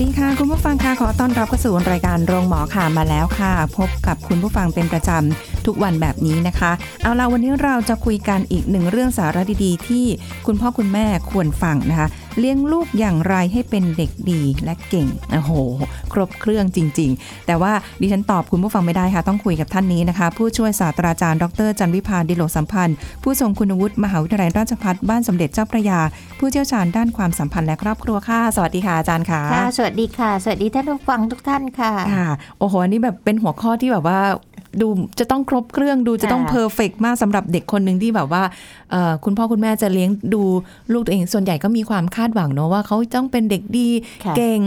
วัสดีค่ะ คุณผู้ฟังค่ะขอต้อนรับเข้าสู่รายการโรงหมอค่ะมาแล้วค่ะ พบกับคุณผู้ฟังเป็นประจำทุกวันแบบนี้นะคะ เอาละวันนี้เราจะคุยกันอีกหนึ่งเรื่องสาระดีๆ ที่คุณพ่อคุณแม่ควรฟังนะคะเลี้ยงลูกอย่างไรให้เป็นเด็กดีและเก่ง โอ้โห ครบเครื่องจริง ๆ แต่ว่าดิฉันตอบคุณผู้ฟังไม่ได้ค่ะ ต้องคุยกับท่านนี้นะคะ ผู้ช่วยศาสตราจารย์ดรจันวิพาดิโลกสัมพันธ์ ผู้ทรงคุณวุฒิมหาวิทยาลัยราชภัฏบ้านสมเด็จเจ้าพระยา ผู้เชี่ยวชาญด้านความสัมพันธ์และครอบครัวค่ะ สวัสดีค่ะอาจารย์ค่ะค่ะสวัสดีค่ะ สวัสดีท่านผู้ฟังทุกท่านค่ะ ค่ะ โอ้โห อันนี้แบบเป็นหัวข้อที่แบบว่า ดูจะต้องครบเครื่องดูจะต้องค่ะเพอร์เฟกมากสำหรับเด็กคนหนึ่งที่แบบว่าเอ่อคุณพ่อคุณแม่จะเลี้ยงดูลูกตัวเอง ส่วนใหญ่ก็มีความคาดหวังเนอะว่าเขาต้องเป็นเด็กดีค่ะเก่ง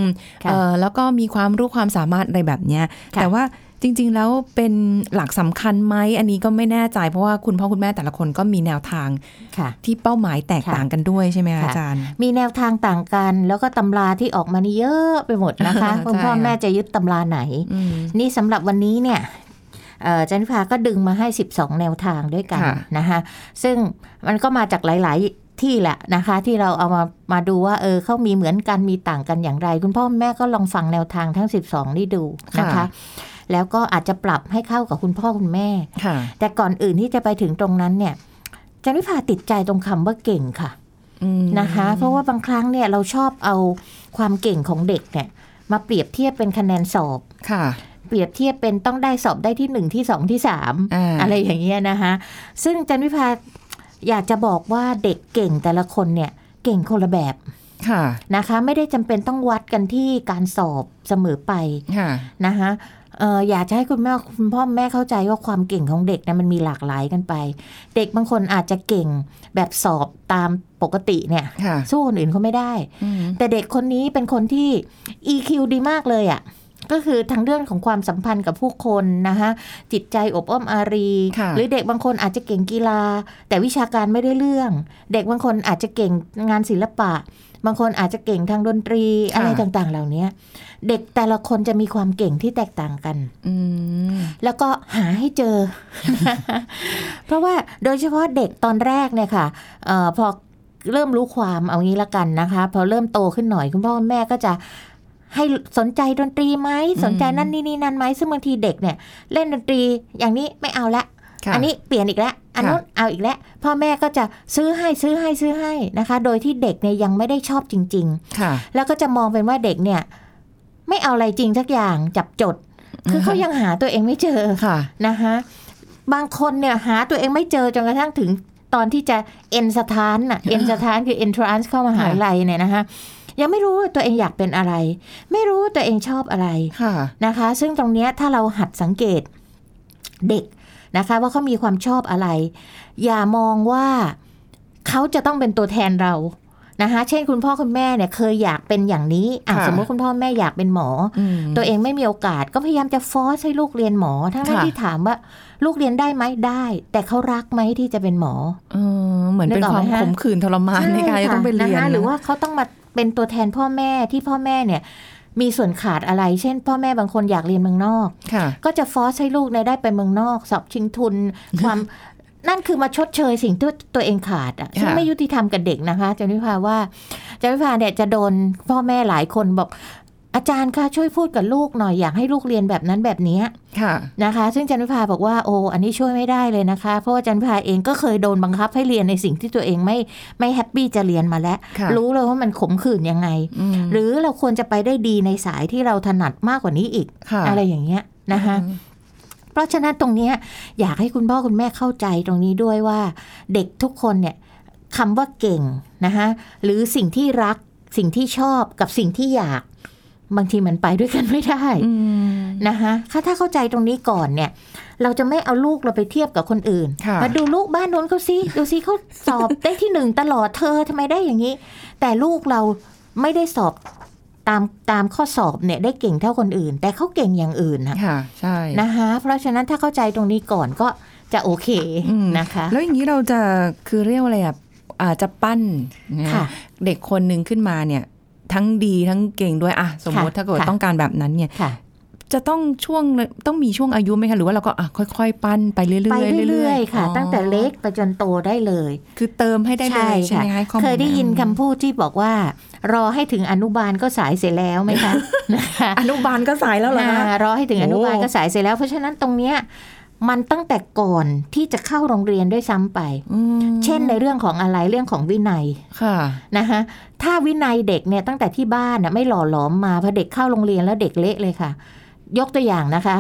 ค่ะเอ่อแล้วก็มีความรู้ความสามารถอะไรแบบเนี้ยค่ะแต่ว่าจริง ๆ แล้วเป็นหลักสำคัญไหมอันนี้ก็ไม่แน่ใจ เพราะว่าคุณพ่อคุณแม่แต่ละคนก็มีแนวทางค่ะที่เป้าหมายแตกค่ะต่างกันด้วยใช่ไหมคะค่ะอาจารย์ มีแนวทางต่างกัน แล้วก็ตำราที่ออกมานี่เยอะไปหมดนะคะใช่คุณพ่อค่ะแม่จะยึดตำราไหนอืมนี่สำหรับวันนี้เนี่ยเอ่อ จันพาก็ดึงมาให้ 12 แนวทางด้วยกันค่ะนะคะซึ่งมันก็มาจากหลาย ๆที่แหละนะคะที่เราเอามามาดูว่าเออเขามีเหมือนกันมีต่างกันอย่างไร คุณพ่อแม่ก็ลองฟังแนวทางทั้ง 12 นี่ดูนะคะ แล้วก็อาจจะปรับให้เข้ากับคุณพ่อคุณแม่ค่ะแต่ก่อนอื่นที่จะไปถึงตรงนั้นเนี่ยจันวิภาติดใจตรงคำว่าเก่งค่ะอืมนะคะ เพราะว่าบางครั้งเนี่ยเราชอบเอาความเก่งของเด็กเนี่ย มาเปรียบเทียบเป็นคะแนนสอบค่ะ เปรียบเทียบเป็นต้องได้สอบได้ที่หนึ่งที่สองที่สามอ่าอะไรอย่างเงี้ยนะคะซึ่งจันวิภาอยากจะบอกว่าเด็กเก่งแต่ละคนเนี่ยเก่งคนละแบบค่ะนะคะไม่ได้จำเป็นต้องวัดกันที่การสอบเสมอไปค่ะนะคะเอ่ออยากจะให้คุณแม่คุณพ่อแม่เข้าใจว่าความเก่งของเด็กนะมันมีหลากหลายกันไป เด็กบางคนอาจจะเก่งแบบสอบตามปกติเนี่ยค่ะสู้คนอื่นเขาไม่ได้อืมแต่เด็กคนนี้เป็นคนที่ EQ ดีมากเลยอะ่ะ ก็คือทั้งเรื่องของความสัมพันธ์กับผู้คนนะคะจิตใจอบอ้อมอารีค่ะหรือเด็กบางคนอาจจะเก่งกีฬา แต่วิชาการไม่ได้เรื่อง เด็กบางคนอาจจะเก่งงานศิลปะ บางคนอาจจะเก่งทางดนตรีอะไรต่างๆ เหล่านี้เด็กแต่ละคนจะมีความเก่งที่แตกต่างกันอืมแล้วก็หาให้เจอ เพราะว่าโดยเฉพาะเด็กตอนแรกเนี่ยค่ะเออพอเริ่มรู้ความเอางี้ละกันนะคะ พอเริ่มโตขึ้นหน่อยคุณพ่อคุณแม่ก็จะ ให้สนใจดนตรีไหมสนใจนั่นนี่นี่นั่นไหมซึ่งบางทีเด็กเนี่ย เล่นดนตรีอย่างนี้ไม่เอาละค่ะอันนี้เปลี่ยนอีกแล้วอันนู้นเอาอีกแล้วพ่อแม่ก็จะซื้อให้ซื้อให้ซื้อให้นะคะ โดยที่เด็กเนี่ยยังไม่ได้ชอบจริงๆค่ะแล้วก็จะมองเป็นว่าเด็กเนี่ย ไม่เอาอะไรจริงสักอย่างจับจด คือเขายังหาตัวเองไม่เจอค่ะนะคะบางคนเนี่ยหาตัวเองไม่เจอจนกระทั่งถึงตอนที่จะเอนสถานน่ะเอนสถานคือ entrance เข้ามหาวิทยาลัยเนี่ยนะคะ ยังไม่รู้ว่าตัวเองอยากเป็นอะไร ไม่รู้ว่าตัวเองชอบอะไรค่ะนะคะ ซึ่งตรงเนี้ยถ้าเราหัดสังเกตเด็กนะคะ ว่าเขามีความชอบอะไร อย่ามองว่าเขาจะต้องเป็นตัวแทนเรานะคะเช่นคุณพ่อคุณแม่เนี่ยเคยอยากเป็นอย่างนี้อะค่ะสมมติคุณพ่อแม่อยากเป็นหมออืมตัวเองไม่มีโอกาสก็พยายามจะฟอร์สให้ลูกเรียนหมอ ทั้งค่ะที่ถามว่าลูกเรียนได้ไหมได้ แต่เขารักไหมที่จะเป็นหมอเออเหมือนเป็นนึกออกความไหมฮะขมขื่นทรมานในการจะต้องไปเรียนนะคะนะหรือว่าเขาต้องมา เป็นตัวแทนพ่อแม่ที่พ่อแม่เนี่ยมีส่วนขาดอะไร เช่น พ่อแม่บางคนอยากเรียนเมืองนอกค่ะก็จะฟอร์สให้ลูกเนี่ยได้ไปเมืองนอก สอบชิงทุน ความนั่นคือมาชดเชยสิ่งที่ตัวเองขาดอะซึ่งค่ะไม่ยุติธรรมกับเด็กนะคะจันวิภาว่าจันวิภาเนี่ยจะโดนพ่อแม่หลายคนบอก อาจารย์คะช่วยพูดกับลูกหน่อยอยากให้ลูกเรียนแบบนั้นแบบเนี้ยค่ะนะคะ ซึ่งจันวิภาบอกว่าโอ้อันนี้ช่วยไม่ได้เลยนะคะ เพราะว่าจันวิภาเองก็เคยโดนบังคับให้เรียนในสิ่งที่ตัวเองไม่ไม่แฮปปี้จะเรียนมาแล้วค่ะรู้เลยว่ามันขมขื่นยังไงอืมหรือเราควรจะไปได้ดีในสายที่เราถนัดมากกว่านี้อีกค่ะอะไรอย่างเงี้ยนะคะอืมเพราะฉะนั้นตรงเนี้ยอยากให้คุณพ่อคุณแม่เข้าใจตรงนี้ด้วยว่า เด็กทุกคนเนี่ยคำว่าเก่งนะคะหรือสิ่งที่รักสิ่งที่ชอบกับสิ่งที่อยาก บางทีมันไปด้วยกันไม่ได้อืมนะคะถ้าถ้าเข้าใจตรงนี้ก่อนเนี่ย เราจะไม่เอาลูกเราไปเทียบกับคนอื่นค่ะมาดูลูกบ้านโน้นเขาสิดูสิเขาสอบได้ที่หนึ่งตลอดเธอทำไมได้อย่างนี้ แต่ลูกเราไม่ได้สอบตามตามข้อสอบเนี่ยได้เก่งเท่าคนอื่น แต่เขาเก่งอย่างอื่นนะค่ะใช่นะคะเพราะฉะนั้นถ้าเข้าใจตรงนี้ก่อนก็จะโอเคอืมนะคะ แล้วอย่างนี้เราจะคือเรียกว่าอะไรอะอาจจะปั้นนะค่ะเด็กคนหนึ่งขึ้นมาเนี่ย ทั้งดีทั้งเก่งด้วยอะสมมติค่ะถ้าเกิดค่ะต้องการแบบนั้นเนี่ยค่ะจะต้องช่วงต้องมีช่วงอายุไหมคะ หรือว่าเราก็อะค่อยๆ ปั้นไปเรื่อยๆไปเรื่อยๆค่ะอ๋อตั้งแต่เล็กไปจนโตได้เลย คือเติมให้ได้เลยใช่ไหมคะข้อมูลเคยได้ยินคำพูดที่บอกว่า รอให้ถึงอนุบาลก็สายเสียแล้วไหมคะนะคะอนุบาลก็สายแล้วเหรอคะอ่ารอให้ถึงอนุบาลโอ้ก็สายเสียแล้ว เพราะฉะนั้นตรงเนี้ย มันตั้งแต่ก่อนที่จะเข้าโรงเรียนด้วยซ้ำไปอืมเช่นในเรื่องของอะไรเรื่องของวินัยค่ะนะคะถ้าวินัยเด็กเนี่ยตั้งแต่ที่บ้านน่ะไม่หล่อหลอมมาพอเด็กเข้าโรงเรียนแล้วเด็กเละเลยค่ะ ยกตัวอย่างนะคะ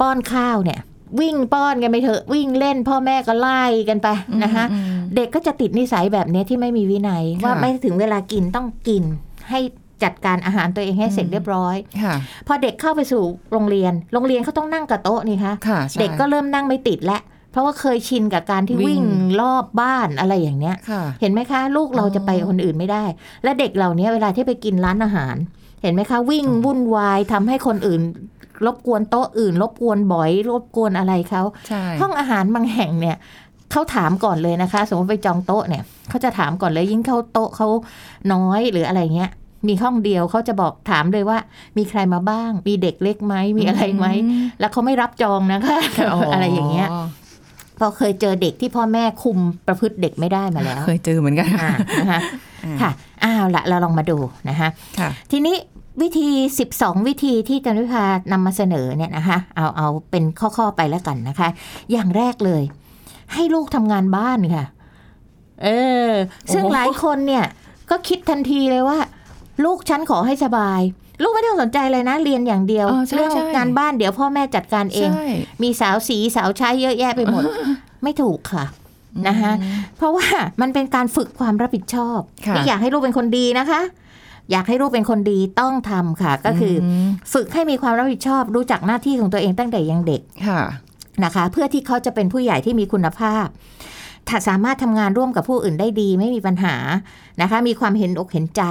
ป้อนข้าวเนี่ย วิ่งป้อนกันไปเถอะวิ่งเล่น พ่อแม่ก็ไล่กันไปนะคะอืมเด็กก็จะติดนิสัยแบบเนี้ยที่ไม่มีวินัยค่ะว่าไม่ถึงเวลากินต้องกินให้ จัดการอาหารตัวเองให้เสร็จอืมเรียบร้อยค่ะพอเด็กเข้าไปสู่โรงเรียน โรงเรียนเขาต้องนั่งกับโต๊ะนี่คะค่ะใช่เด็กก็เริ่มนั่งไม่ติดแล้วเพราะว่าเคยชินกับการที่วิ่วิ่งงรอบบ้านอะไรอย่างเนี้ยค่ะเห็นไหมคะ ลูกเราอ๋อจะไปกับคนอื่นไม่ได้ และเด็กเหล่านี้เวลาที่ไปกินร้านอาหาร เห็นไหมคะ วิ่งอ๋อวุ่นวายทำให้คนอื่น รบกวนโต๊ะอื่น รบกวนบ่อยรบกวนอะไรเขาใช่ห้องอาหารบางแห่งเนี่ยเขาถามก่อนเลยนะคะ สมมติไปจองโต๊ะเนี่ยเขาจะถามก่อนเลยยิ่งเข้าโต๊ะเขาน้อยหรืออะไรเงี้ย มีห้องเดียวเขาจะบอกถามเลยว่า มีใครมาบ้าง มีเด็กเล็กไหมมีอะไรไหมแล้วเขาไม่รับจองนะคะอะไรอย่างเงี้ยเพอเคยเจอเด็กที่พ่อแม่คุมประพฤติเด็กไม่ได้มาแล้ว เคยเจอเหมือนกันอ่านะคะอ่าค่ะอ้าวละเราลองมาดูนะคะค่ะทีนี้วิธี 12 วิธีที่จันวิพานำมาเสนอเนี่ยนะคะเอาเอาเป็นข้อๆไปแล้วกันนะคะ อย่างแรกเลย ให้ลูกทำงานบ้านค่ะ เออ ซึ่งโอ้โหหลายคนเนี่ย ก็คิดทันทีเลยว่า ลูกฉันขอให้สบาย ลูกไม่ต้องสนใจเลยนะ เรียนอย่างเดียวอ๋อใช่เรื่องใช่งานบ้านเดี๋ยวพ่อแม่จัดการเองใช่มีสาวสีสาวใช้เยอะแยะไปหมด ไม่ถูกค่ะนะคะเพราะว่ามันเป็นการฝึกความรับผิดชอบค่ะนี่อยากให้ลูกเป็นคนดีนะคะ อยากให้ลูกเป็นคนดีต้องทำค่ะ ก็คืออมฝึกให้มีความรับผิดชอบ รู้จักหน้าที่ของตัวเองตั้งแต่ยังเด็กค่ะนะคะ เพื่อที่เขาจะเป็นผู้ใหญ่ที่มีคุณภาพถ้า สามารถทำงานร่วมกับผู้อื่นได้ดีไม่มีปัญหานะคะ มีความเห็นอกเห็นใจ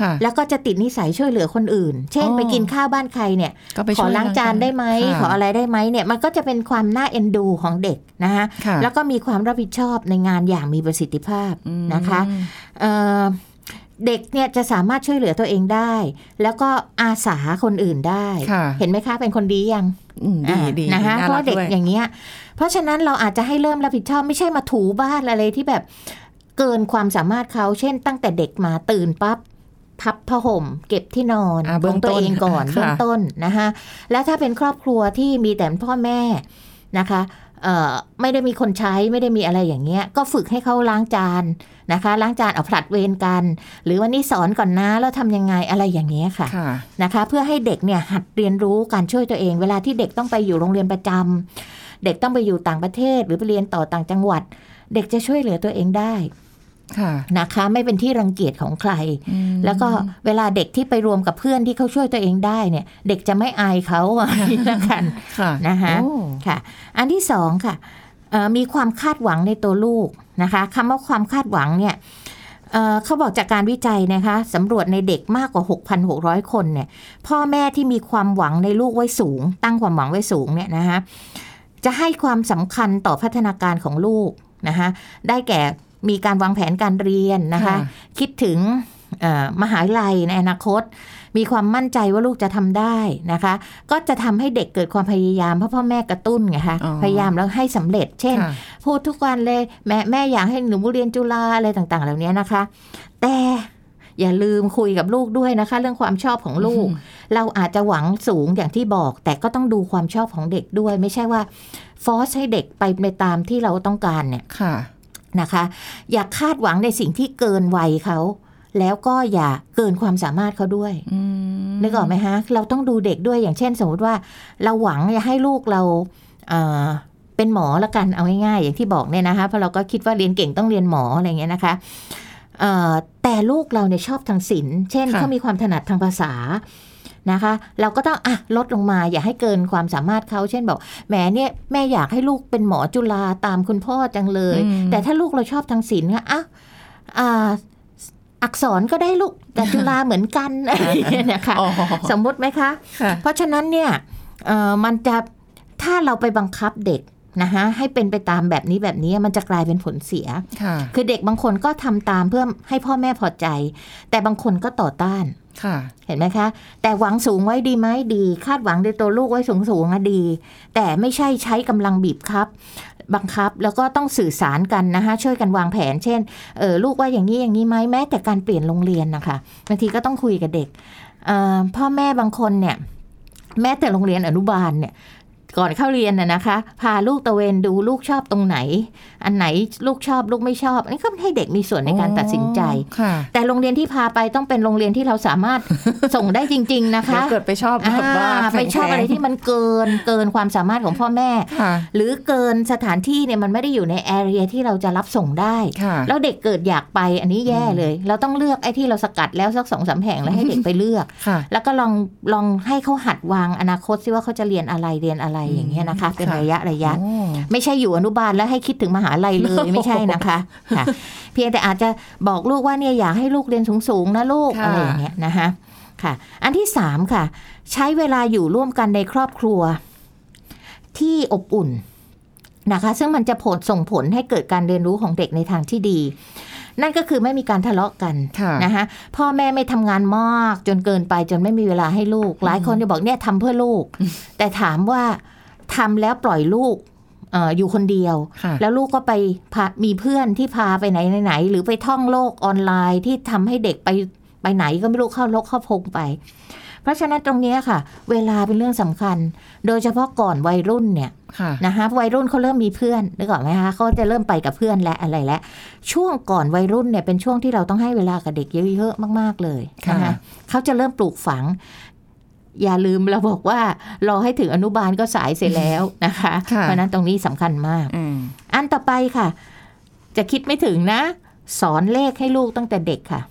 ค่ะแล้วก็จะติดนิสัยช่วยเหลือคนอื่น เช่นอ๋อไปกินข้าวบ้านใครเนี่ยก็ไปขอช่วยล้างจานได้ไหมค่ะขออะไรได้ไหมเนี่ยมันก็จะเป็นความน่าเอ็นดูของเด็กนะคะค่ะแล้วก็มีความรับผิดชอบในงานอย่างมีประสิทธิภาพอืมนะคะ เอ่อเด็กเนี่ยจะสามารถช่วยเหลือตัวเองได้ แล้วก็อาสาคนอื่นได้ค่ะเห็นไหมคะเป็นคนดียังอืมดีอ่าดีนะคะน่เพราะเด็กด้วยอย่างเงี้ย เพราะฉะนั้นเราอาจจะให้เริ่มรับผิดชอบไม่ใช่มาถูบ้านอะไรที่แบบเกินความสามารถเขาเช่น ตั้งแต่เด็กมาตื่นปั๊บพับผ้าห่ม เก็บที่นอนอ่าขเบื้อองงตัวเองก่อนต้นเบื้องค่ะต้นนะคะแล้วถ้าเป็นครอบครัวที่มีแต่พ่อแม่นะคะเอ่อ ไม่ได้มีคนใช้ไม่ได้มีอะไรอย่างเงี้ย ก็ฝึกให้เขาล้างจานนะคะ ล้างจานเอาผลัดเวรกัน หรือวันนี้สอนก่อนนะแล้วทำยังไงอะไรอย่างเงี้ยค่ะค่ะนะคะ เพื่อให้เด็กเนี่ยหัดเรียนรู้การช่วยตัวเอง เวลาที่เด็กต้องไปอยู่โรงเรียนประจำเด็กต้องไปอยู่ต่างประเทศหรือไปเรียนต่อต่างจังหวัด เด็กจะช่วยเหลือตัวเองได้ค่ะ นะคะไม่เป็นที่รังเกียจของใครอืมแล้วก็เวลาเด็กที่ไปรวมกับเพื่อนที่เขาช่วยตัวเองได้เนี่ย เด็กจะไม่อายเขาอันนี้ละกันค่ะนะคะโอ้ค่ะ อันที่สองค่ะเอ่อมีความคาดหวังในตัวลูกนะคะคำว่าความคาดหวังเนี่ยเอ่อเขาบอกจากการวิจัยนะคะสำรวจในเด็กมากกว่า 6,600 คนเนี่ย พ่อแม่ที่มีความหวังในลูกไว้สูง ตั้งความหวังไว้สูงเนี่ยนะคะจะให้ความสำคัญต่อพัฒนาการของลูกนะคะได้แก่ มีการวางแผนการเรียนนะคะ คิดถึงเอ่อมหาวิทยาลัยในอนาคต มีความมั่นใจว่าลูกจะทำได้นะคะ ก็จะทำให้เด็กเกิดความพยายามเพราะพ่อแม่กระตุ้นไงคะอ๋อพยายามแล้วให้สำเร็จ เช่นค่ะพูดทุกวันเลยแม่แม่อยากให้หนูเรียนจุฬาอะไรต่างๆ เหล่านี้นะคะ แต่อย่าลืมคุยกับลูกด้วยนะคะ เรื่องความชอบของลูก เราอาจจะหวังสูงอย่างที่บอก แต่ก็ต้องดูความชอบของเด็กด้วย ไม่ใช่ว่าฟอสให้เด็กไปในตามที่เราต้องการเนี่ยค่ะ นะคะ อย่าคาดหวังในสิ่งที่เกินวัยเขาแล้วก็อย่าเกินความสามารถเขาด้วยอืมนึกออกไหมฮะ เราต้องดูเด็กด้วยอย่างเช่น สมมติว่า เราหวังจะให้ลูกเราเอ่อเป็นหมอละกันเอาง่ายๆอย่างที่บอกเนี่ยนะคะเพราะเราก็คิดว่าเรียนเก่งต้องเรียนหมออะไรเงี้ยนะคะเอ่อแต่ลูกเราเนี่ยชอบทางศิลป์เช่นค่ะเขามีความถนัดทางภาษา นะคะ เราก็ต้องอะลดลงมาอย่าให้เกินความสามารถเขาเช่นบอกแหมเนี่ยแม่อยากให้ลูกเป็นหมอจุฬาตามคุณพ่อจังเลยอืมแต่ถ้าลูกเราชอบทางศิลป์ก็อะอ่าอักษรก็ได้ลูกแต่จุฬาเหมือนกันอะไรอย่างเงี้ยนะคะอ๋อสมมุติไหมคะค่ะเพราะฉะนั้นเนี่ยเอ่อมันจะถ้าเราไปบังคับเด็กนะคะให้เป็นไปตามแบบนี้แบบนี้มันจะกลายเป็นผลเสียค่ะคือเด็กบางคนก็ทำตามเพื่อให้พ่อแม่พอใจ แต่บางคนก็ต่อต้านค่ะ เห็นไหมคะ แต่หวังสูงไว้ดีไหมดี คาดหวังในตัวลูกไว้สูงสูงๆอะดี แต่ไม่ใช่ใช้กำลังบีบครับ บังคับแล้วก็ต้องสื่อสารกันนะคะช่วยกันวางแผน เช่นเออลูกว่าอย่างนี้อย่างนี้ไหมแม้แต่การเปลี่ยนโรงเรียนนะคะบางทีก็ต้องคุยกับเด็กพ่อแม่บางคนเนี่ยแม้แต่โรงเรียนอนุบาลเนี่ย ก่อนเข้าเรียนน่ะนะคะ พาลูกตะเวนดูลูกชอบตรงไหน อันไหนลูกชอบลูกไม่ชอบอันนี้ก็ให้เด็กมีส่วนในการตัดสินใจค่ะแต่โรงเรียนที่พาไปต้องเป็นโรงเรียนที่เราสามารถส่งได้จริง ๆนะเดี๋ยคะวเกิดไปชอบแบบว่าอ่าไปชอบอะไรที่มันเกินเกินความสามารถของพ่อแม่ค่ะหรือเกินสถานที่เนี่ยมันไม่ได้อยู่ในแอเรียที่เราจะรับส่งได้ค่ะแล้วเด็กเกิดอยากไปอันนี้แย่เลย เราต้องเลือกไอ้ที่เราสกัดแล้วสักสองสามแห่งแล้วให้เด็กไปเลือกค่ะแล้วก็ลองลองให้เขาหัดวางอนาคตซิว่าเขาจะเรียนอะไรเรียนอะไรอย่างเงี้ยนะคะ เป็นค่ะระยะระยะโอ้ไม่ใช่อยู่อนุบาลแล้วให้คิดถึงมหาลัยเลยไม่ใช่นะคะค่ะเพียงแต่อาจจะบอกลูกว่าเนี่ยอยากให้ลูกเรียนสูงๆนะลูกค่ะอะไรอย่างเงี้ยนะคะค่ะ อันที่สามค่ะ ใช้เวลาอยู่ร่วมกันในครอบครัว ที่อบอุ่นนะคะ ซึ่งมันจะผลส่งผลให้เกิดการเรียนรู้ของเด็กในทางที่ดี นั่นก็คือไม่มีการทะเลาะกันค่ะนะคะพ่อแม่ไม่ทำงานมากจนเกินไปจนไม่มีเวลาให้ลูก หลายคนจะบอกเนี่ยทำเพื่อลูก แต่ถามว่าทำแล้วปล่อยลูกเอออยู่คนเดียวค่ะแล้วลูกก็ไปพามีเพื่อนที่พาไปไหนไหนๆหรือไปท่องโลกออนไลน์ที่ทำให้เด็กไปไปไหนก็ไม่รู้เข้าลกเข้าพงไปเพ ราะฉะนั้นตรงเนี้ยค่ะ เวลาเป็นเรื่องสำคัญ โดยเฉพาะก่อนวัยรุ่นเนี่ยค่ะนะคะวัยรุ่นเขาเริ่มมีเพื่อนนึกออกไหมคะเขาจะเริ่มไปกับเพื่อนและอะไรและ ช่วงก่อนวัยรุ่นเนี่ยเป็นช่วงที่เราต้องให้เวลากับเด็กเยอะๆมาก ๆเลยนะคะค่ะเขาจะเริ่มปลูกฝังอย่าลืมเราบอกว่ารอให้ถึงอนุบาลก็สายเสียแล้วนะคะค่ะเพราะฉะนั้นตรงนี้สำคัญมากอืมอันต่อไปค่ะ จะคิดไม่ถึงนะ สอนเลขให้ลูกตั้งแต่เด็กค่ะ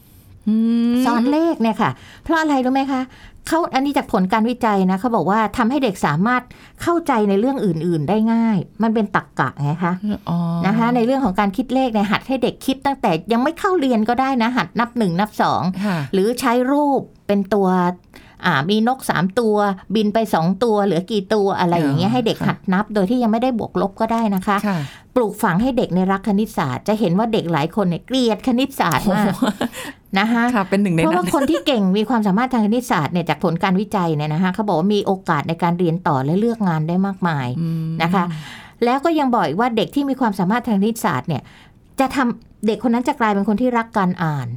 อืมสอนเลขเนี่ยค่ะ เพราะอะไรรู้ไหมคะ เขาอันนี้จากผลการวิจัยนะเขาบอกว่าทำให้เด็กสามารถเข้าใจในเรื่องอื่น ๆ ได้ง่าย มันเป็นตรรกกะไงคะอ๋อนะคะ ในเรื่องของการคิดเลขเนี่ยหัดให้เด็กคิดตั้งแต่ยังไม่เข้าเรียนก็ได้นะหัดนับหนึ่งนับสองค่ะหรือใช้รูปเป็นตัว อ่ามีนกสามตัว บินไปสองตัว เหลือกี่ตัวอะไรอย่างเงี้ยอ๋อให้เด็กค่ะหัดนับ โดยที่ยังไม่ได้บวกลบก็ได้นะคะค่ะปลูกฝังให้เด็กในรักคณิตศาสตร์ จะเห็นว่าเด็กหลายคนเนี่ยเกลียดคณิตศาสตร์มากนะคะค่ะเป็นหนึ่งในเพราะนั้ว่านคนที่เก่งมีความสามารถทางคณิตศาสตร์เนี่ยจากผลการวิจัยเนี่ยนะคะเขาบอกว่ามีโอกาสในการเรียนต่อและเลือกงานได้มากมายอืมนะคะ แล้วก็ยังบอกอีกว่าเด็กที่มีความสามารถทางคณิตศาสตร์เนี่ยจะทำเด็กคนนั้นจะกลายเป็นคนที่รักการอ่าน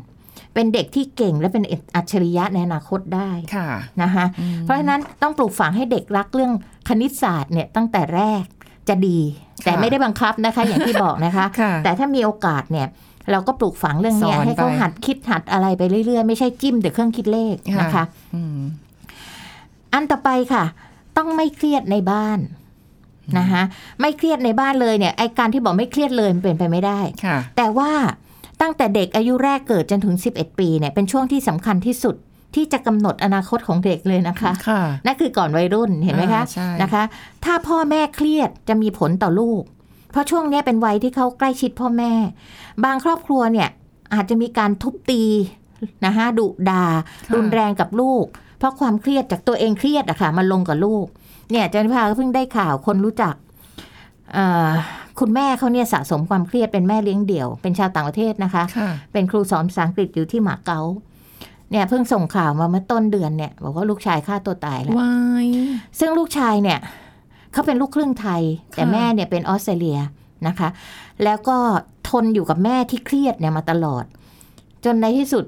เป็นเด็กที่เก่งและเป็นอัจฉริยะในอนาคตได้ค่ะนะคะอืมเพราะฉะนั้นต้องปลูกฝังให้เด็กรักเรื่องคณิตศาสตร์เนี่ยตั้งแต่แรกจะดี แต่ไม่ได้บังคับนะคะอย่างที่บอกนะคะค่ะแต่ถ้ามีโอกาสเนี่ยเราก็ปลูกฝังเรื่องเนี้ยสอนให้เขาไปหัดคิดหัดอะไรไปเรื่อยๆ ไม่ใช่จิ้มแต่เครื่องคิดเลขนะคะอืมอันต่อไปค่ะ ต้องไม่เครียดในบ้านนะคะไม่เครียดในบ้านเลยเนี่ยไอการที่บอกไม่เครียดเลยมันเป็นไปไม่ได้ค่ะแต่ว่า ตั้งแต่เด็กอายุแรกเกิดจนถึง 11 ปีเนี่ยเป็นช่วงที่สำคัญที่สุดที่จะกำหนดอนาคตของเด็กเลยนะคะค่ะนั่นคือก่อนวัยรุ่นเห็นไหมคะอ่าใช่นะคะ ถ้าพ่อแม่เครียดจะมีผลต่อลูก เพราะช่วงเนี้ยเป็นวัยที่เขาใกล้ชิดพ่อแม่ บางครอบครัวเนี่ยอาจจะมีการทุบตีนะคะดุดาค่ะรุนแรงกับลูก เพราะความเครียดจากตัวเองเครียดอะค่ะมันลงกับลูก เนี่ยอาจันพาก็เพิ่งได้ข่าวคนรู้จักเอ่อ คุณแม่เขาเนี่ยสะสมความเครียดเป็นแม่เลี้ยงเดี่ยว เป็นชาวต่างประเทศนะคะค่ะเป็นครูสอนภาษาอังกฤษอยู่ที่หมาเก๊าเนี่ยเพิ่งส่งข่าวมาเมื่อต้นเดือนเนี่ยบอกว่าลูกชายฆ่าตัวตายแล้ววายซึ่งลูกชายเนี่ยเขาเป็นลูกครึ่งไทย แต่ค่ะแม่เนี่ยเป็นออสเตรเลียนะคะ แล้วก็ทนอยู่กับแม่ที่เครียดเนี่ยมาตลอด จนในที่สุด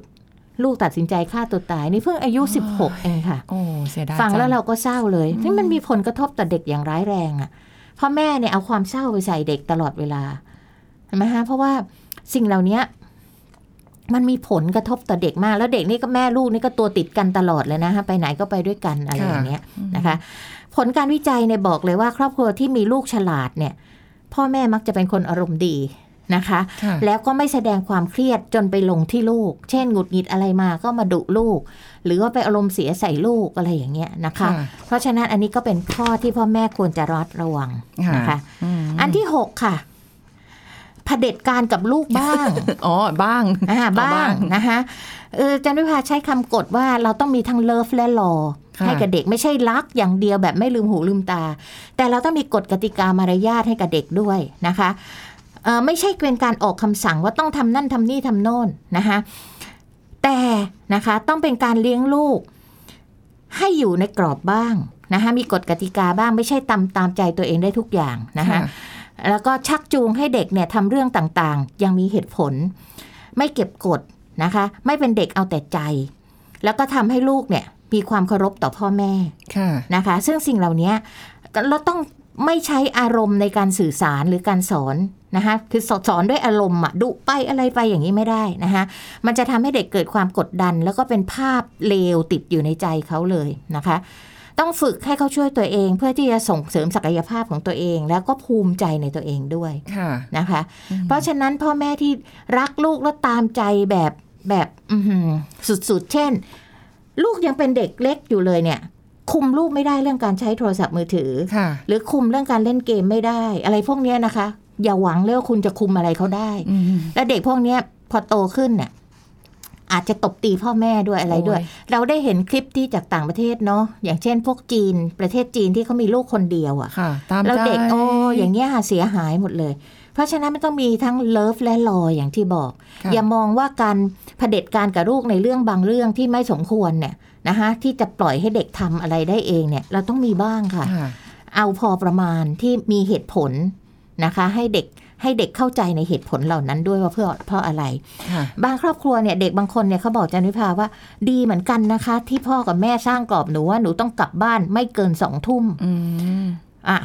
ลูกตัดสินใจฆ่าตัวตาย นี่เพิ่งอายุ 16 เองค่ะ โอ้เสียดายฟังแล้วจัเราก็เศร้าเลยนี่มันมีผลกระทบต่อเด็กอย่างร้ายแรงอะ่ะเพ่อแม่เนี่ยเอาความเศร้าไปใส่เด็กตลอดเวลาเห็นไหมฮะเพราะว่าสิ่งเหล่านี้มันมีผลกระทบต่อเด็กมาก แล้วเด็กนี่ก็แม่ลูกนี่ก็ตัวติดกันตลอดเลยนะฮะไปไหนก็ไปด้วยกันอะไรอย่างเงี้ยนะคะ ผลการวิจัยเนี่ยบอกเลยว่า ครอบครัวที่มีลูกฉลาดเนี่ย พ่อแม่มักจะเป็นคนอารมณ์ดี นะคะค่ะแล้วก็ไม่แสดงความเครียดจนไปลงที่ลูก เช่นหงุดหงิดอะไรมาก็มาดุลูก หรือว่าไปอารมณ์เสียใส่ลูกอะไรอย่างเงี้ยนะคะค่ะเพราะฉะนั้นอันนี้ก็เป็นข้อที่พ่อแม่ควรจะระมัดระวังนะคะอืมอันที่หกค่ะเผด็จการกับลูกบ้าง อ๋อ บ้างอ่าอ๋อบ้างนะคะเออจันวิภาใช้คำกฎว่าเราต้องมีทั้งเลิฟและรอค่ะให้กับเด็กไม่ใช่รักอย่างเดียวแบบไม่ลืมหูลืมตา แต่เราต้องมีกฎกติกามารยาทให้กับเด็กด้วยนะคะเอ่อ ไม่ใช่เป็นการออกคำสั่งว่าต้องทำนั่นทำนี่ทำโน่นนะคะแต่นะคะต้องเป็นการเลี้ยงลูก ให้อยู่ในกรอบบ้างนะคะมีกฎกติกาบ้างไม่ใช่ตามตามใจตัวเองได้ทุกอย่างนะคะแล้วก็ชักจูงให้เด็กเนี่ยทำเรื่องต่างๆ ยังมีเหตุผล ไม่เก็บกดนะคะ ไม่เป็นเด็กเอาแต่ใจ แล้วก็ทำให้ลูกเนี่ยมีความเคารพต่อพ่อแม่ค่ะนะคะ ซึ่งสิ่งเหล่านี้เราต้องไม่ใช้อารมณ์ในการสื่อสารหรือการสอน นะคะคือสอนสอนด้วยอารมณ์อะดุไปอะไรไปอย่างนี้ไม่ได้นะคะมันจะทำให้เด็กเกิดความกดดัน แล้วก็เป็นภาพเลวติดอยู่ในใจเขาเลยนะคะ ต้องฝึกให้เขาช่วยตัวเอง เพื่อที่จะส่งเสริมศักยภาพของตัวเอง แล้วก็ภูมิใจในตัวเองด้วยค่ะนะคะ เพราะฉะนั้นพ่อแม่ที่รักลูกแล้วตามใจแบบแบบอื้อหือสุดๆ เช่น ลูกยังเป็นเด็กเล็กอยู่เลยเนี่ย คุมลูกไม่ได้เรื่องการใช้โทรศัพท์มือถือค่ะหรือคุมเรื่องการเล่นเกมไม่ได้ อะไรพวกเนี้ยนะคะ อย่าหวังเลยว่าคุณจะคุมอะไรเขาได้อืมและเด็กพวกเนี้ยพอโตขึ้นเนี่ยอาจจะตบตีพ่อแม่ด้วยอะไรด้วยโอ้ยเราได้เห็นคลิปที่จากต่างประเทศเนาะอย่างเช่น พวกจีน ประเทศจีนที่เขามีลูกคนเดียวอะค่ะตามแล้วใจเด็กโอ้อย่างเงี้ยเสียหายหมดเลย เพราะฉะนั้นมันต้องมีทั้งเลิฟและรออย่างที่บอกค่ะอย่ามองว่าการเผด็จการกับลูกในเรื่องบางเรื่องที่ไม่สมควรเนี่ยนะคะที่จะปล่อยให้เด็กทำอะไรได้เองเนี่ย เราต้องมีบ้างค่ะค่ะเอาพอประมาณที่มีเหตุผล นะคะ ให้เด็กให้เด็กเข้าใจในเหตุผลเหล่านั้นด้วยว่าเพื่อเพราะอะไรค่ะบางครอบครัวเนี่ยเด็กบางคนเนี่ยเขาบอกจันวิภาว่า ดีเหมือนกันนะคะ ที่พ่อกับแม่สร้างกรอบหนูว่าหนูต้องกลับบ้านไม่เกินสองทุ่มอืมอะ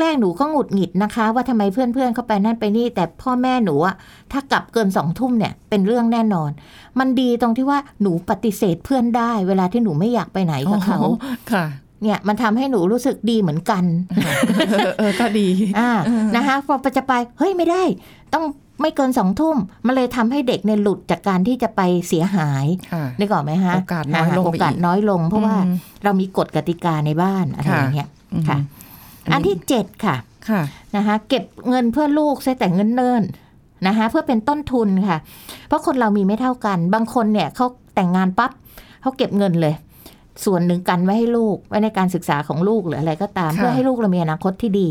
แรก ๆ หนูก็หงุดหงิดนะคะ ว่าทำไมเพื่อนๆ เขาไปนั่นไปนี่ แต่พ่อแม่หนูอะถ้ากลับเกินสองทุ่มเนี่ยเป็นเรื่องแน่นอน มันดีตรงที่ว่าหนูปฏิเสธเพื่อนได้ เวลาที่หนูไม่อยากไปไหนกับเขาโอ้ค่ะ เนี่ยมันทำให้หนูรู้สึกดีเหมือนกันเออเออก็ดีอ่านะคะพอจะไปเฮ้ยไม่ได้ ต้องไม่เกินสองทุ่มมันเลยทำให้เด็กเนี่ยหลุดจากการที่จะไปเสียหายค่ะนึกออกไหมฮะโอกาสน้อยลงไปอีกโอกาสน้อยลง เพราะว่าอืมเรามีกฎกติกาในบ้านอะไรอย่างเงี้ยอืมค่ะ อันที่เจ็ดค่ะค่ะนะคะเก็บเงินเพื่อลูกใช้แต่เงินเนิ่นนะคะเพื่อเป็นต้นทุนค่ะ เพราะคนเรามีไม่เท่ากัน บางคนเนี่ยเขาแต่งงานปั๊บเขาเก็บเงินเลย ส่วนหนึ่งกันไว้ให้ลูก ไว้ในการศึกษาของลูกหรืออะไรก็ตามค่ะเพื่อให้ลูกเรามีอนาคตที่ดี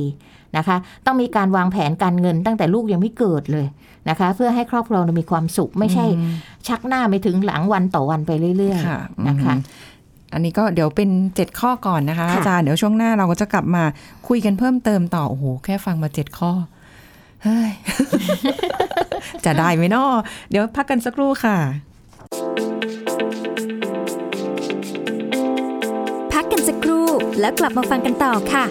นะคะ ต้องมีการวางแผนการเงินตั้งแต่ลูกยังไม่เกิดเลยนะคะ เพื่อให้ครอบครัวเรามีความสุข ไม่ใช่อืมชักหน้าไปถึงหลังวันต่อวันไปเรื่อยค่ะๆนะคะอืมอันนี้ก็เดี๋ยวเป็นเจ็ดข้อก่อนนะคะค่ะอาจารย์เดี๋ยวช่วงหน้าเราก็จะกลับมาคุยกันเพิ่มเติมต่อ โอ้โห แค่ฟังมาเจ็ดข้อเฮ้ยจะได้ไหมเนาะเดี๋ยวพักกันสักครู่ค่ะ แล้วกลับมาฟังกันต่อค่ะ ค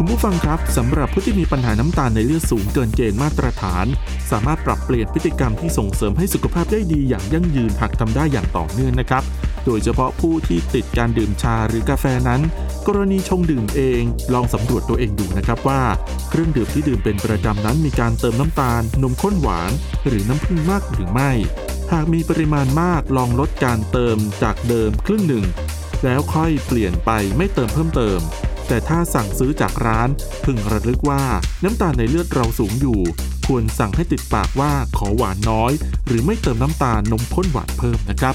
ุณผู้ฟังครับสำหรับผู้ที่มีปัญหาน้ำตาลในเลือดสูงเกินเกณฑ์มาตรฐาน สามารถปรับเปลี่ยนพฤติกรรมที่ส่งเสริมให้สุขภาพได้ดีอย่างยั่งยืนหากทำได้อย่างต่อเนื่องนะครับ โดยเฉพาะผู้ที่ติดการดื่มชาหรือกาแฟนั้น กรณีชงดื่มเอง ลองสำรวจตัวเองดูนะครับว่า เครื่องดื่มที่ดื่มเป็นประจำนั้นมีการเติมน้ำตาล นมข้นหวาน หรือน้ำผึ้งมากหรือไม่ หากมีปริมาณมากลองลดการเติมจากเดิมครึ่งหนึ่ง แล้วค่อยเปลี่ยนไปไม่เติมเพิ่มเติม แต่ถ้าสั่งซื้อจากร้าน พึงระลึกว่าน้ำตาลในเลือดเราสูงอยู่ควรสั่งให้ติดปากว่าขอหวานน้อย หรือไม่เติมน้ำตาลนมข้นหวานเพิ่มนะครับ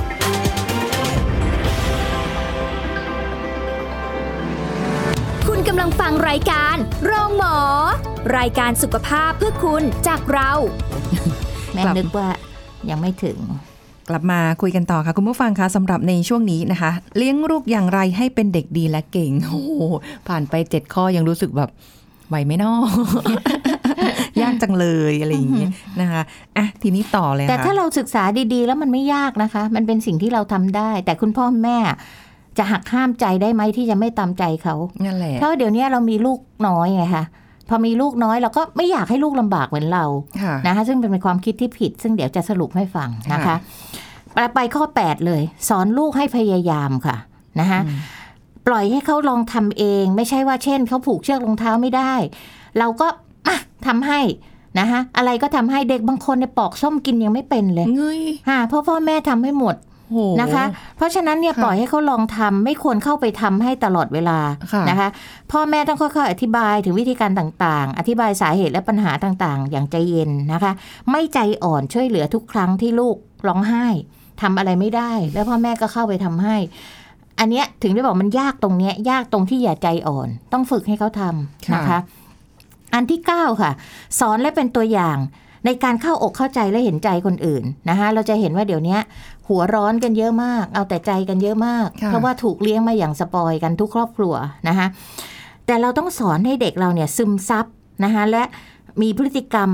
กำลังฟังรายการโรงหมอ รายการสุขภาพเพื่อคุณจากเรา แม่กลับนึกว่ายังไม่ถึง กลับมาคุยกันต่อค่ะคุณผู้ฟังคะสำหรับในช่วงนี้นะคะ เลี้ยงลูกอย่างไรให้เป็นเด็กดีและเก่งโอ้โหผ่านไปเจ็ดข้อยังรู้สึกแบบไหวไหมเนาะยากจังเลยอะไรอย่างเงี้ยนะคะอะทีนี้ต่อเลยแต่ค่ะถ้าเราศึกษาดีๆ แล้วมันไม่ยากนะคะ มันเป็นสิ่งที่เราทำได้ แต่คุณพ่อแม่ จะหักห้ามใจได้ไหมที่จะไม่ตามใจเขานั่นแหละเพราะเดี๋ยวนี้เรามีลูกน้อยไงคะพอมีลูกน้อยเราก็ไม่อยากให้ลูกลำบากเหมือนเราค่ะนะคะซึ่งเป็นความคิดที่ผิด ซึ่งเดี๋ยวจะสรุปให้ฟังนะคะค่ะไปไปข้อ 8 เลย สอนลูกให้พยายามค่ะนะคะปล่อยให้เขาลองทำเอง ไม่ใช่ว่าเช่นเขาผูกเชือกรองเท้าไม่ได้ เราก็อะทำให้นะคะอะไรก็ทำให้เด็กบางคนเนี่ยปอกส้มกินยังไม่เป็นเลยเงยค่ะเพราะพ่อแม่ทำให้หมดโห นะคะ เพราะฉะนั้นเนี่ยค่ะปล่อยให้เขาลองทำไม่ควรเข้าไปทำให้ตลอดเวลาค่ะนะคะ พ่อแม่ต้องค่อยๆอธิบายถึงวิธีการต่างๆ อธิบายสาเหตุและปัญหาต่างๆ อย่างใจเย็นนะคะ ไม่ใจอ่อนช่วยเหลือทุกครั้งที่ลูกร้องไห้ทำอะไรไม่ได้ แล้วพ่อแม่ก็เข้าไปทำให้ อันเนี้ยถึงได้บอกมันยากตรงเนี้ยยากตรงที่อย่าใจอ่อน ต้องฝึกให้เขาทำนะคะ อันที่เก้าค่ะ สอนและเป็นตัวอย่างในการเข้าอกเข้าใจและเห็นใจคนอื่นนะคะเราจะเห็นว่าเดี๋ยวเนี้ย หัวร้อนกันเยอะมาก เอาแต่ใจกันเยอะมากค่ะเพราะว่าถูกเลี้ยงมาอย่างสปอยกันทุกครอบครัวนะคะแต่เราต้องสอนให้เด็กเราเนี่ยซึมซับนะคะและมีพฤติกรรม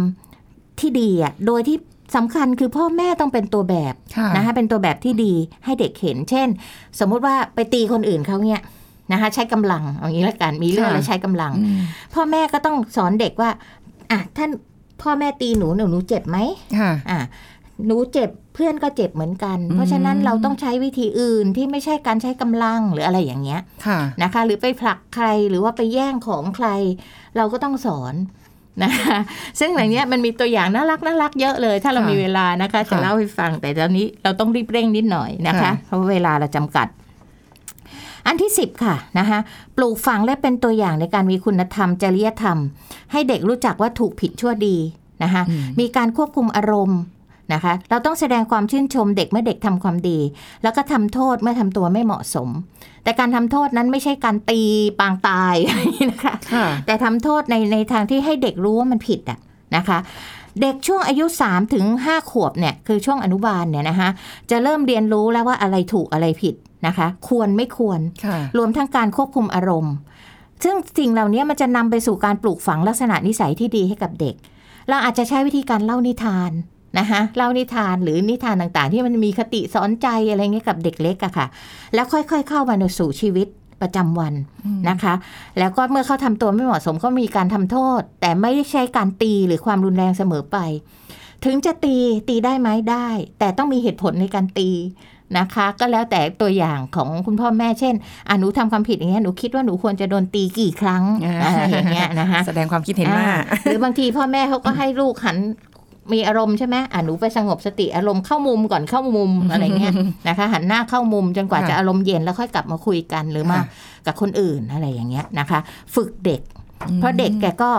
ที่ดีอะโดยที่สำคัญคือพ่อแม่ต้องเป็นตัวแบบค่ะนะคะเป็นตัวแบบที่ดีให้เด็กเห็น เช่น สมมุติว่าไปตีคนอื่นเขาเนี่ยนะคะใช้กำลังเอางี้ละกันมีเรื่องค่ะแล้วใช้กำลังอืมพ่อแม่ก็ต้องสอนเด็กว่าอะท่านพ่อแม่ตีหนูหนูหนูเจ็บไหมค่ะอะ หนูเจ็บเพื่อนก็เจ็บเหมือนกันอืมเพราะฉะนั้นเราต้องใช้วิธีอื่นที่ไม่ใช่การใช้กำลังหรืออะไรอย่างเงี้ยค่ะนะคะ หรือไปผลักใครหรือว่าไปแย่งของใคร เราก็ต้องสอนนะคะซึ่งอย่างเนี้ยมันมีตัวอย่างน่ารักน่ารักเยอะเลย ถ้าเราค่ะมีเวลานะคะจะค่ะเล่าให้ฟังแต่ตอนนี้เราต้องรีบเร่งนิดหน่อยนะคะค่ะเพราะว่าเวลาเราจำกัด อันที่สิบค่ะนะคะปลูกฝังและเป็นตัวอย่างในการมีคุณธรรมจริยธรรม ให้เด็กรู้จักว่าถูกผิดชั่วดีนะคะอืมมีการควบคุมอารมณ์ นะคะ เราต้องแสดงความชื่นชมเด็กเมื่อเด็กทำความดี แล้วก็ทำโทษเมื่อทำตัวไม่เหมาะสม แต่การทำโทษนั้นไม่ใช่การตีปางตายนะคะค่ะแต่ทำโทษในในทางที่ให้เด็กรู้ว่ามันผิดอะนะคะเด็กช่วงอายุ3ถึง5ขวบเนี่ยคือช่วงอนุบาลเนี่ยนะคะจะเริ่มเรียนรู้แล้วว่าอะไรถูกอะไรผิดนะคะ ควรไม่ควรค่ะรวมทั้งการควบคุมอารมณ์ ซึ่งสิ่งเหล่านี้มันจะนำไปสู่การปลูกฝังลักษณะนิสัยที่ดีให้กับเด็ก เราอาจจะใช้วิธีการเล่านิทาน นะคะเล่านิทานหรือนิทานต่างๆ ที่มันมีคติสอนใจอะไรเงี้ยกับเด็กเล็กอะค่ะ แล้วค่อยๆ เข้ามาในสู่ชีวิตประจำวันนะคะ แล้วก็เมื่อเขาทำตัวไม่เหมาะสมก็มีการทำโทษ แต่ไม่ได้ใช้การตีหรือความรุนแรงเสมอไป ถึงจะตีตีได้ไหมได้ แต่ต้องมีเหตุผลในการตีนะคะ ก็แล้วแต่ตัวอย่างของคุณพ่อแม่เช่นอะหนูทำความผิดอย่างเงี้ยหนูคิดว่าหนูควรจะโดนตีกี่ครั้งอ่าอะไรอย่างเงี้ยนะคะแสดงความคิดเห็นมาอ่หรือบางทีพ่อแม่เขาก็ให้ลูกหัน มีอารมณ์ใช่ไหมอะหนูไปสงบสติอารมณ์เข้ามุมก่อนเข้ามุมอะไรเงี้ยนะคะ หันหน้าเข้ามุมจนกว่าค่ะจะอารมณ์เย็นแล้วค่อยกลับมาคุยกันหรือมาค่ะกับคนอื่นอะไรอย่างเงี้ยนะคะ ฝึกเด็ก เพราะเด็กแกก็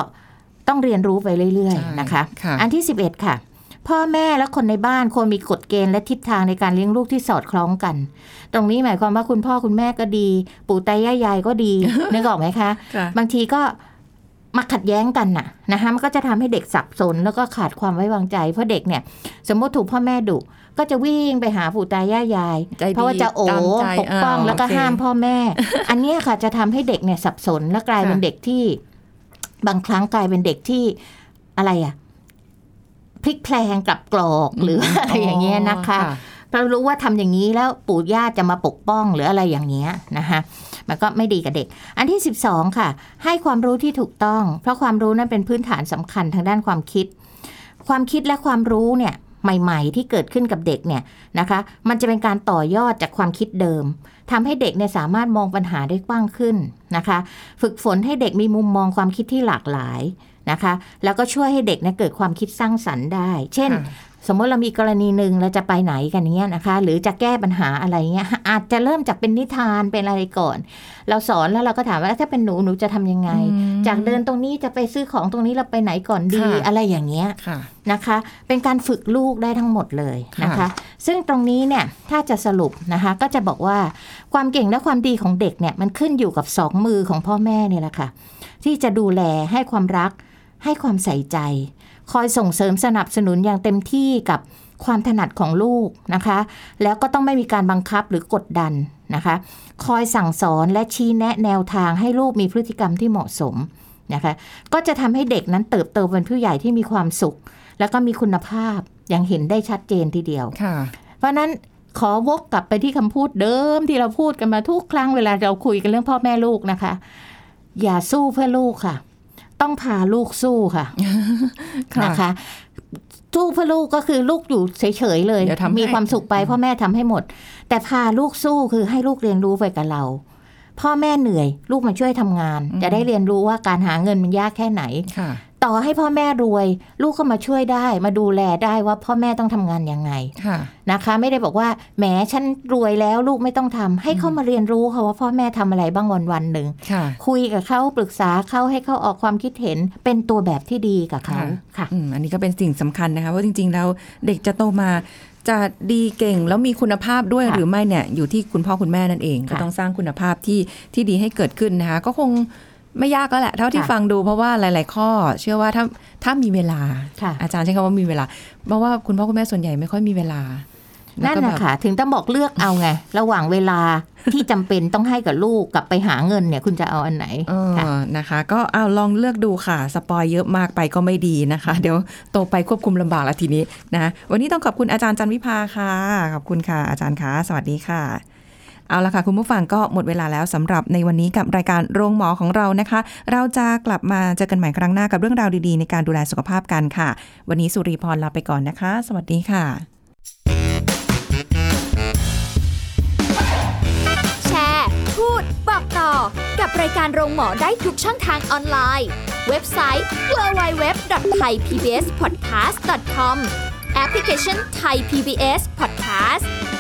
ต้องเรียนรู้ไปเรื่อยใช่ๆนะคะค่ะอันที่ 11 ค่ะ พ่อแม่และคนในบ้านควรมีกฎเกณฑ์และทิศทางในการเลี้ยงลูกที่สอดคล้องกัน ตรงนี้หมายความว่าคุณพ่อคุณแม่ก็ดี ปู่ตายายยายก็ดีนึกออกไหมคะค่ะบางทีก็ มาขัดแย้งกันน่ะนะคะมันก็จะทำให้เด็กสับสนแล้วก็ขาดความไว้วางใจ เพราะเด็กเนี่ย สมมติถูกพ่อแม่ดุก็จะวิ่งไปหาปู่ตายายยายใจดีเพราะว่าจะโอตามใจปกป้องอ่าแล้วก็โอเคห้ามพ่อแม่ อันเนี้ยค่ะจะทำให้เด็กเนี่ยสับสนและกลายเป็นค่ะเด็กที่ บางครั้งกลายเป็นเด็กที่อะไรอะพลิกแพลงกลับกรอกหรืออะไรอย่างเงี้ยนะคะเรารู้ว่าทำอย่างนี้แล้วปู่ย่าจะมาปกป้องหรืออะไรอย่างเงี้ยนะคะ มันก็ไม่ดีกับเด็ก อันที่ 12 ค่ะ ให้ความรู้ที่ถูกต้อง เพราะความรู้นั้นเป็นพื้นฐานสำคัญทางด้านความคิด ความคิดและความรู้เนี่ยใหม่ ๆ ที่เกิดขึ้นกับเด็กเนี่ยนะคะ มันจะเป็นการต่อยอดจากความคิดเดิมทำให้เด็กเนี่ยสามารถมองปัญหาได้กว้างขึ้นนะคะ ฝึกฝนให้เด็กมีมุมมองความคิดที่หลากหลายนะคะ แล้วก็ช่วยให้เด็กเนี่ยเกิดความคิดสร้างสรรค์ได้ เช่น สมมติเรามีกรณีหนึ่งเราจะไปไหนกันเนี้ยนะคะ หรือจะแก้ปัญหาอะไรเงี้ยอาจจะเริ่มจากเป็นนิทานเป็นอะไรก่อน เราสอนแล้วเราก็ถามว่าถ้าเป็นหนูหนูจะทำยังไง จากเดินตรงนี้จะไปซื้อของตรงนี้เราไปไหนก่อนดีค่ะอะไรอย่างเงี้ยค่ะนะคะ เป็นการฝึกลูกได้ทั้งหมดเลยนะคะค่ะซึ่งตรงนี้เนี่ยถ้าจะสรุปนะคะก็จะบอกว่าความเก่งและความดีของเด็กเนี่ยมันขึ้นอยู่กับสองมือของพ่อแม่เนี่ยแหละค่ะที่จะดูแลให้ความรัก ให้ความใส่ใจ คอยส่งเสริมสนับสนุนอย่างเต็มที่กับความถนัดของลูกนะคะ แล้วก็ต้องไม่มีการบังคับหรือกดดันนะคะ คอยสั่งสอนและชี้แนะแนวทางให้ลูกมีพฤติกรรมที่เหมาะสมนะคะ ก็จะทำให้เด็กนั้นเติบโตเป็นผู้ใหญ่ที่มีความสุข แล้วก็มีคุณภาพอย่างเห็นได้ชัดเจนทีเดียวค่ะเพราะฉะนั้นขอวกกลับไปที่คำพูดเดิมที่เราพูดกันมาทุกครั้งเวลาเราคุยกันเรื่องพ่อแม่ลูกนะคะ อย่าสู้เพื่อลูกค่ะ ต้องพาลูกสู้ค่ะค่ะนะคะสู้เพื่อลูกก็คือลูกอยู่เฉยๆเลยเดี๋ยวทำให้มีความสุขไปพ่อแม่ทำให้หมด แต่พาลูกสู้คือให้ลูกเรียนรู้ไปกับเรา พ่อแม่เหนื่อย ลูกมาช่วยทำงาน จะได้เรียนรู้ว่าการหาเงินมันยากแค่ไหนค่ะ ต่อให้พ่อแม่รวย ลูกก็มาช่วยได้ มาดูแลได้ว่าพ่อแม่ต้องทำงานยังไงค่ะนะคะ ไม่ได้บอกว่าแหมฉันรวยแล้วลูกไม่ต้องทำให้เขามาเรียนรู้ค่ะว่าพ่อแม่ทำอะไรบ้างวันวันๆหนึ่งค่ะคุยกับเขาปรึกษาเขาให้เขาออกความคิดเห็นเป็นตัวแบบที่ดีกับเขาค่ะค่ะอืมอันนี้ก็เป็นสิ่งสำคัญนะคะว่าจริง ๆ แล้วเด็กจะโตมาจะดีเก่งแล้วมีคุณภาพด้วยค่ะหรือไม่เนี่ยอยู่ที่คุณพ่อคุณแม่นั่นเอง ก็ค่ะต้องสร้างคุณภาพที่ที่ดีให้เกิดขึ้นนะคะก็คง ไม่ยากแล้วแหละ เท่าที่ค่ะฟังดูเพราะว่าหลาย ๆ ข้อ เชื่อว่าถ้าถ้ามีเวลาค่ะอาจารย์ใช้คำว่ามีเวลา เพราะว่าคุณพ่อคุณแม่ส่วนใหญ่ไม่ค่อยมีเวลานั่นแล้วก็นะแบบค่ะ ถึงต้องบอกเลือกเอาไง ระหว่างเวลาที่จำเป็นต้องให้กับลูกกับไปหาเงินเนี่ย คุณจะเอาอันไหนเออค่ะนะคะ ก็เอาลองเลือกดูค่ะ สปอยเยอะมากไปก็ไม่ดีนะคะ เดี๋ยวโตไปควบคุมลำบากแล้วทีนี้นะวันนี้ต้องขอบคุณอาจารย์จันวิภาค่ะ ขอบคุณค่ะอาจารย์คะสวัสดีค่ะ เอาละค่ะ คุณผู้ฟังก็หมดเวลาแล้วสำหรับในวันนี้กับรายการโรงหมอของเรานะคะ เราจะกลับมาเจอกันใหม่ครั้งหน้ากับเรื่องราวดีๆ ในการดูแลสุขภาพกันค่ะ วันนี้สุริพรลาไปก่อนนะคะ สวัสดีค่ะ แชร์ พูด บอกต่อ กับรายการโรงหมอได้ทุกช่องทางออนไลน์ เว็บไซต์ www.thaipbspodcast.com แอปพลิเคชัน Thai PBS Podcast